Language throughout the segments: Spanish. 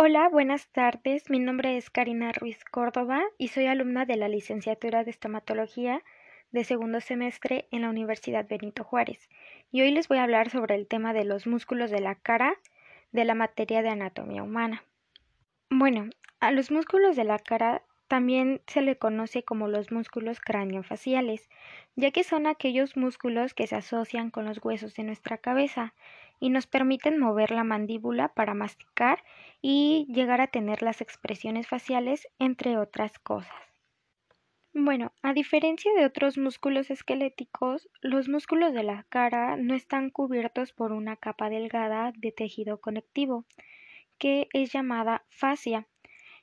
Hola, buenas tardes. Mi nombre es Karina Ruiz Córdoba y soy alumna de la licenciatura de estomatología de segundo semestre en la Universidad Benito Juárez. Y hoy les voy a hablar sobre el tema de los músculos de la cara de la materia de anatomía humana. Bueno, a los músculos de la cara también se le conoce como los músculos craneofaciales, ya que son aquellos músculos que se asocian con los huesos de nuestra cabeza y nos permiten mover la mandíbula para masticar y llegar a tener las expresiones faciales, entre otras cosas. Bueno, a diferencia de otros músculos esqueléticos, los músculos de la cara no están cubiertos por una capa delgada de tejido conectivo, que es llamada fascia,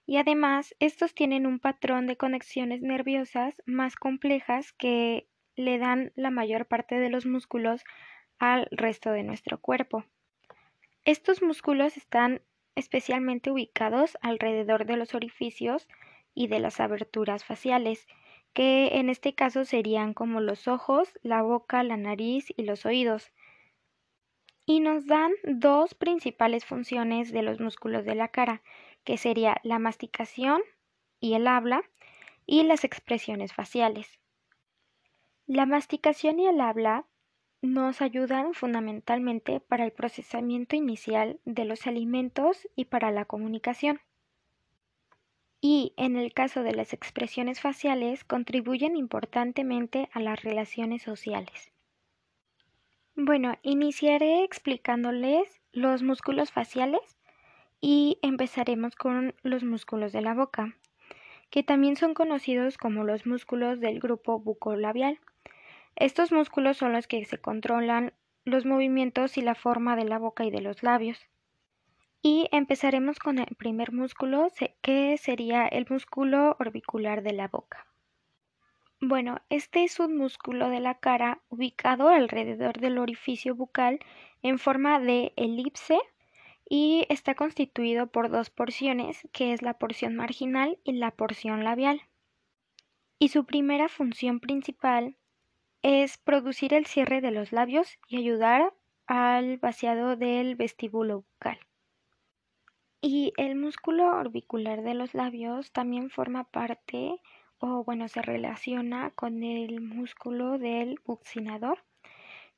y además estos tienen un patrón de conexiones nerviosas más complejas que le dan la mayor parte de los músculos al resto de nuestro cuerpo. Estos músculos están especialmente ubicados alrededor de los orificios y de las aberturas faciales, que en este caso serían como los ojos, la boca, la nariz y los oídos. Y nos dan dos principales funciones de los músculos de la cara, que sería la masticación y el habla y las expresiones faciales. La masticación y el habla nos ayudan fundamentalmente para el procesamiento inicial de los alimentos y para la comunicación. Y en el caso de las expresiones faciales contribuyen importantemente a las relaciones sociales. Bueno, iniciaré explicándoles los músculos faciales y empezaremos con los músculos de la boca, que también son conocidos como los músculos del grupo bucolabial. Estos músculos son los que se controlan los movimientos y la forma de la boca y de los labios. Y empezaremos con el primer músculo, que sería el músculo orbicular de la boca. Bueno, este es un músculo de la cara ubicado alrededor del orificio bucal en forma de elipse y está constituido por dos porciones, que es la porción marginal y la porción labial. Y su primera función principal es producir el cierre de los labios y ayudar al vaciado del vestíbulo bucal. Y el músculo orbicular de los labios también forma parte o bueno, se relaciona con el músculo del buccinador,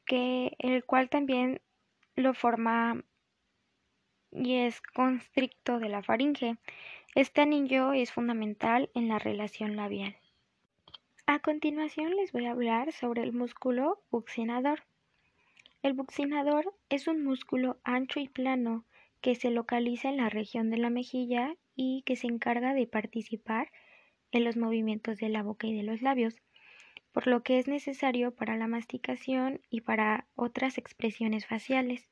que el cual también lo forma y es constricto de la faringe. Este anillo es fundamental en la relación labial. A continuación les voy a hablar sobre el músculo buccinador. El buccinador es un músculo ancho y plano que se localiza en la región de la mejilla y que se encarga de participar en los movimientos de la boca y de los labios, por lo que es necesario para la masticación y para otras expresiones faciales.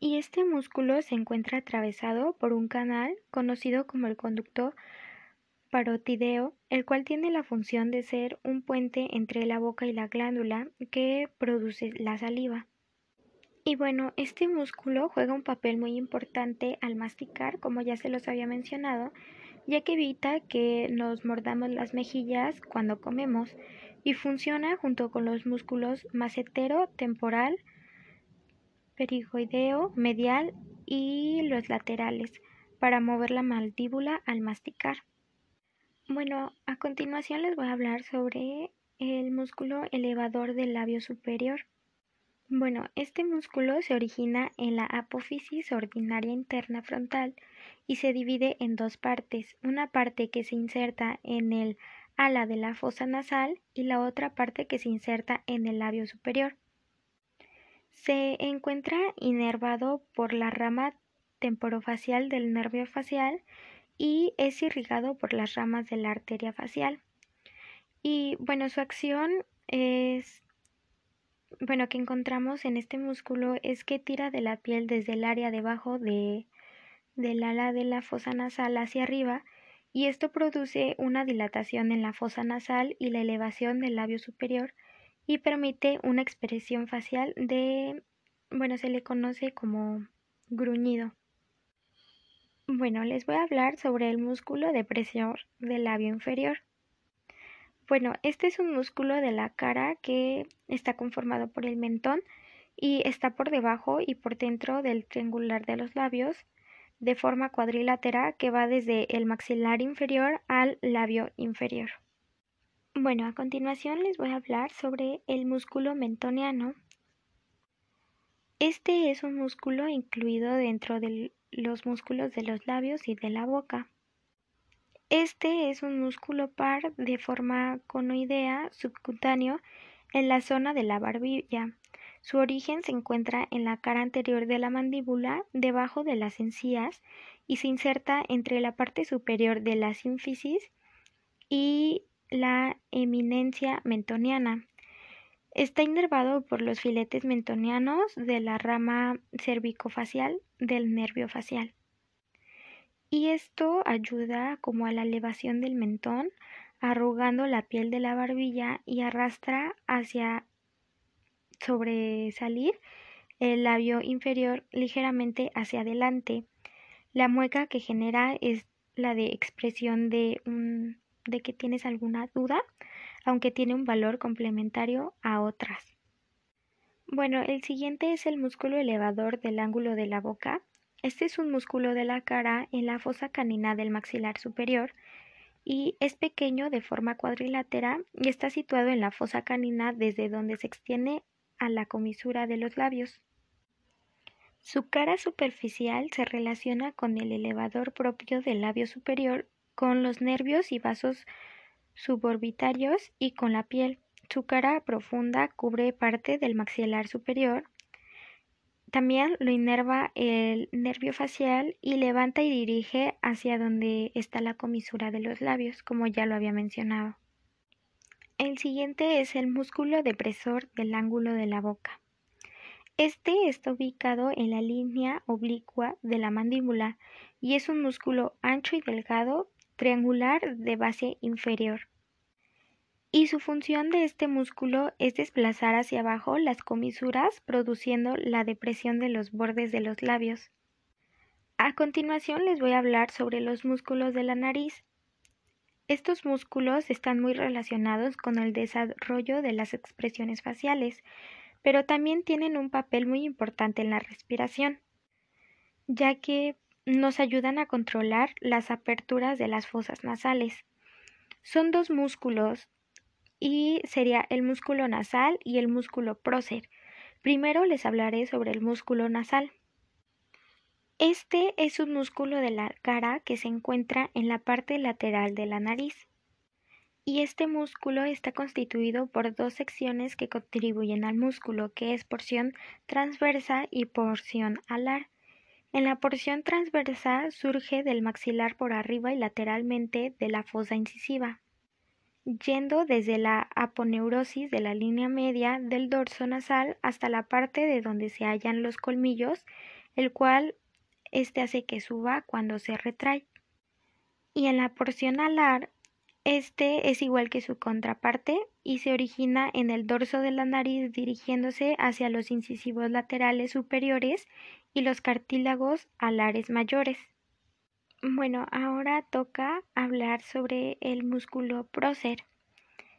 Y este músculo se encuentra atravesado por un canal conocido como el conducto parotideo, el cual tiene la función de ser un puente entre la boca y la glándula que produce la saliva. Y bueno, este músculo juega un papel muy importante al masticar, como ya se los había mencionado, ya que evita que nos mordamos las mejillas cuando comemos y funciona junto con los músculos macetero, temporal, perigoideo, medial y los laterales para mover la mandíbula al masticar. Bueno, a continuación les voy a hablar sobre el músculo elevador del labio superior. Bueno, este músculo se origina en la apófisis ordinaria interna frontal y se divide en dos partes, una parte que se inserta en el ala de la fosa nasal y la otra parte que se inserta en el labio superior. Se encuentra inervado por la rama temporofacial del nervio facial y es irrigado por las ramas de la arteria facial. Y bueno, su acción es, bueno, que encontramos en este músculo es que tira de la piel desde el área debajo de, del ala de la fosa nasal hacia arriba y esto produce una dilatación en la fosa nasal y la elevación del labio superior y permite una expresión facial de, bueno, se le conoce como gruñido. Bueno, les voy a hablar sobre el músculo de presión del labio inferior. Bueno, este es un músculo de la cara que está conformado por el mentón y está por debajo y por dentro del triangular de los labios, de forma cuadrilátera que va desde el maxilar inferior al labio inferior. Bueno, a continuación les voy a hablar sobre el músculo mentoniano. Este es un músculo incluido dentro de los músculos de los labios y de la boca. Este es un músculo par de forma conoidea subcutáneo en la zona de la barbilla. Su origen se encuentra en la cara anterior de la mandíbula, debajo de las encías, y se inserta entre la parte superior de la sínfisis y la eminencia mentoniana. Está inervado por los filetes mentonianos de la rama cervicofacial del nervio facial. Y esto ayuda como a la elevación del mentón, arrugando la piel de la barbilla y arrastra hacia sobresalir el labio inferior ligeramente hacia adelante. La mueca que genera es la de expresión de, de que tienes alguna duda aunque tiene un valor complementario a otras. Bueno, el siguiente es el músculo elevador del ángulo de la boca. Este es un músculo de la cara en la fosa canina del maxilar superior y es pequeño de forma cuadrilátera y está situado en la fosa canina desde donde se extiende a la comisura de los labios. Su cara superficial se relaciona con el elevador propio del labio superior, con los nervios y vasos suborbitarios y con la piel. Su cara profunda cubre parte del maxilar superior. También lo inerva el nervio facial y levanta y dirige hacia donde está la comisura de los labios, como ya lo había mencionado. El siguiente es el músculo depresor del ángulo de la boca. Este está ubicado en la línea oblicua de la mandíbula y es un músculo ancho y delgado triangular de base inferior. Y su función de este músculo es desplazar hacia abajo las comisuras produciendo la depresión de los bordes de los labios. A continuación les voy a hablar sobre los músculos de la nariz. Estos músculos están muy relacionados con el desarrollo de las expresiones faciales, pero también tienen un papel muy importante en la respiración, ya que nos ayudan a controlar las aperturas de las fosas nasales. Son dos músculos y sería el músculo nasal y el músculo prócer. Primero les hablaré sobre el músculo nasal. Este es un músculo de la cara que se encuentra en la parte lateral de la nariz. Y este músculo está constituido por dos secciones que contribuyen al músculo, que es porción transversa y porción alar. En la porción transversa surge del maxilar por arriba y lateralmente de la fosa incisiva, yendo desde la aponeurosis de la línea media del dorso nasal hasta la parte de donde se hallan los colmillos, el cual este hace que suba cuando se retrae. Y en la porción alar, este es igual que su contraparte y se origina en el dorso de la nariz dirigiéndose hacia los incisivos laterales superiores y los cartílagos alares mayores. Bueno, ahora toca hablar sobre el músculo prócer.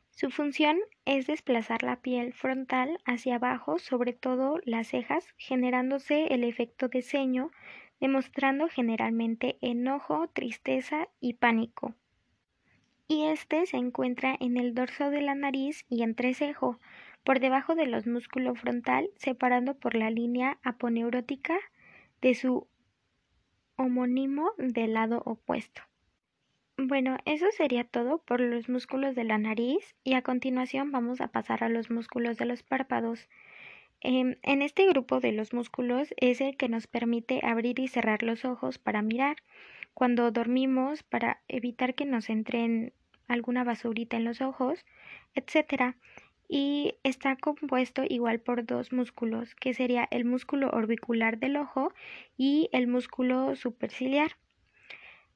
Su función es desplazar la piel frontal hacia abajo, sobre todo las cejas, generándose el efecto de ceño, demostrando generalmente enojo, tristeza y pánico. Y este se encuentra en el dorso de la nariz y entrecejo, por debajo de los músculos frontal, separando por la línea aponeurótica de su homónimo del lado opuesto. Bueno, eso sería todo por los músculos de la nariz y a continuación vamos a pasar a los músculos de los párpados. Em, en este grupo de los músculos es el que nos permite abrir y cerrar los ojos para mirar, cuando dormimos para evitar que nos entren alguna basurita en los ojos, etcétera y está compuesto igual por dos músculos, que sería el músculo orbicular del ojo y el músculo superciliar.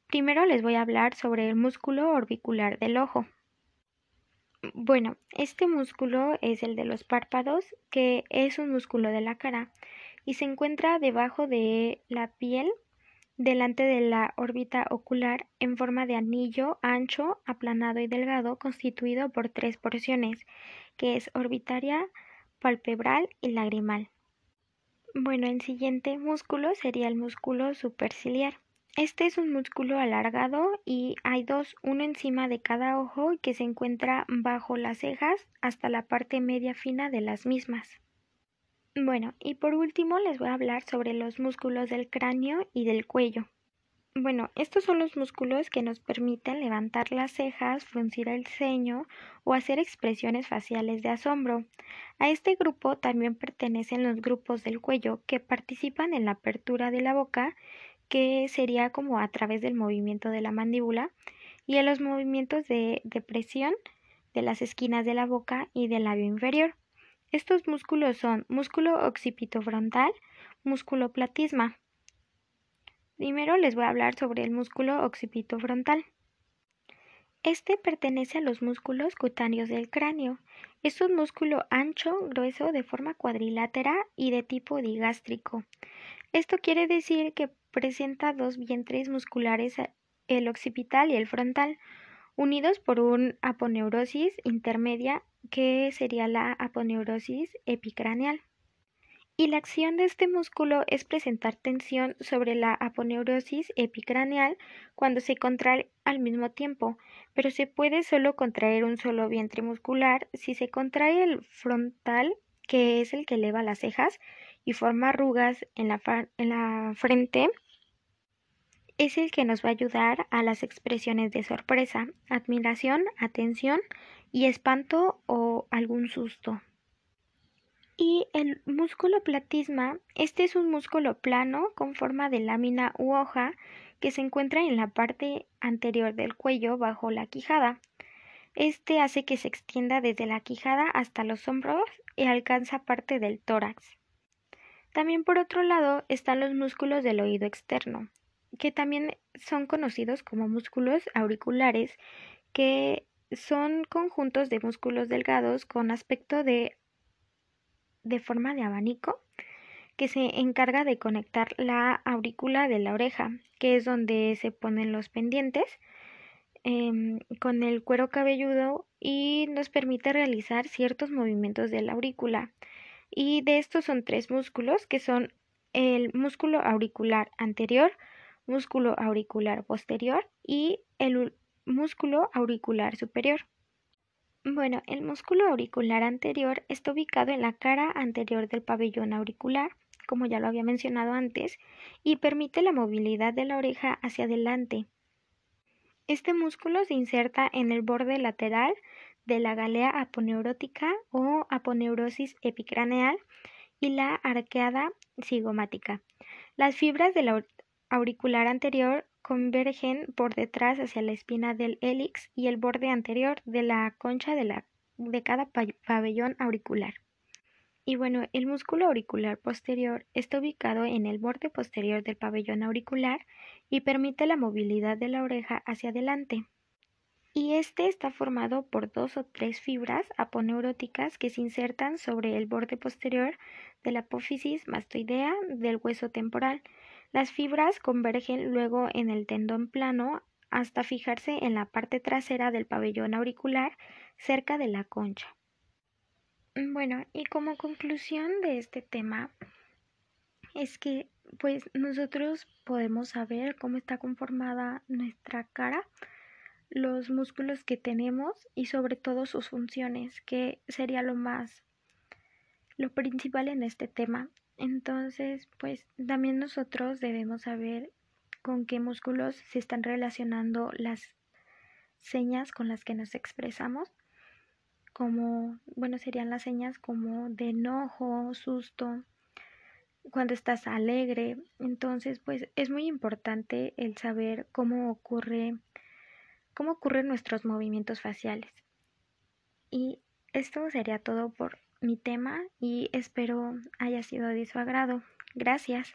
Primero les voy a hablar sobre el músculo orbicular del ojo. Bueno, este músculo es el de los párpados, que es un músculo de la cara y se encuentra debajo de la piel delante de la órbita ocular en forma de anillo ancho, aplanado y delgado constituido por tres porciones, que es orbitaria, palpebral y lagrimal. Bueno, el siguiente músculo sería el músculo superciliar. Este es un músculo alargado y hay dos, uno encima de cada ojo que se encuentra bajo las cejas hasta la parte media fina de las mismas. Bueno, y por último les voy a hablar sobre los músculos del cráneo y del cuello. Bueno, estos son los músculos que nos permiten levantar las cejas, fruncir el ceño o hacer expresiones faciales de asombro. A este grupo también pertenecen los grupos del cuello que participan en la apertura de la boca que sería como a través del movimiento de la mandíbula y en los movimientos de depresión de las esquinas de la boca y del labio inferior. Estos músculos son músculo occipito frontal, músculo platisma. Primero les voy a hablar sobre el músculo occipito frontal. Este pertenece a los músculos cutáneos del cráneo. Es un músculo ancho, grueso, de forma cuadrilátera y de tipo digástrico. Esto quiere decir que presenta dos vientres musculares, el occipital y el frontal, unidos por un aponeurosis intermedia que sería la aponeurosis epicraneal. Y la acción de este músculo es presentar tensión sobre la aponeurosis epicraneal cuando se contrae al mismo tiempo, pero se puede solo contraer un solo vientre muscular si se contrae el frontal, que es el que eleva las cejas, y forma arrugas en la, en la frente, es el que nos va a ayudar a las expresiones de sorpresa, admiración, atención y espanto o algún susto. Y el músculo platisma, este es un músculo plano con forma de lámina u hoja que se encuentra en la parte anterior del cuello bajo la quijada. Este hace que se extienda desde la quijada hasta los hombros y alcanza parte del tórax. También por otro lado están los músculos del oído externo, que también son conocidos como músculos auriculares, que son conjuntos de músculos delgados con aspecto de, de forma de abanico que se encarga de conectar la aurícula de la oreja, que es donde se ponen los pendientes, em, con el cuero cabelludo y nos permite realizar ciertos movimientos de la aurícula. Y de estos son tres músculos, que son el músculo auricular anterior, músculo auricular posterior y el músculo auricular superior. Bueno, el músculo auricular anterior está ubicado en la cara anterior del pabellón auricular, como ya lo había mencionado antes, y permite la movilidad de la oreja hacia adelante. Este músculo se inserta en el borde lateral de la galea aponeurótica o aponeurosis epicraneal y la arqueada cigomática. Las fibras de la auricular anterior convergen por detrás hacia la espina del hélix y el borde anterior de la concha de, la, de cada pabellón auricular. Y bueno, el músculo auricular posterior está ubicado en el borde posterior del pabellón auricular y permite la movilidad de la oreja hacia adelante. Y este está formado por dos o tres fibras aponeuróticas que se insertan sobre el borde posterior de la apófisis mastoidea del hueso temporal las fibras convergen luego en el tendón plano hasta fijarse en la parte trasera del pabellón auricular cerca de la concha. Bueno, y como conclusión de este tema es que pues nosotros podemos saber cómo está conformada nuestra cara, los músculos que tenemos y sobre todo sus funciones, que sería lo más lo principal en este tema. Entonces, pues también nosotros debemos saber con qué músculos se están relacionando las señas con las que nos expresamos, como, bueno, serían las señas como de enojo, susto, cuando estás alegre. Entonces, pues es muy importante el saber cómo ocurre, cómo ocurren nuestros movimientos faciales. Y esto sería todo por mi tema y espero haya sido de su agrado. Gracias.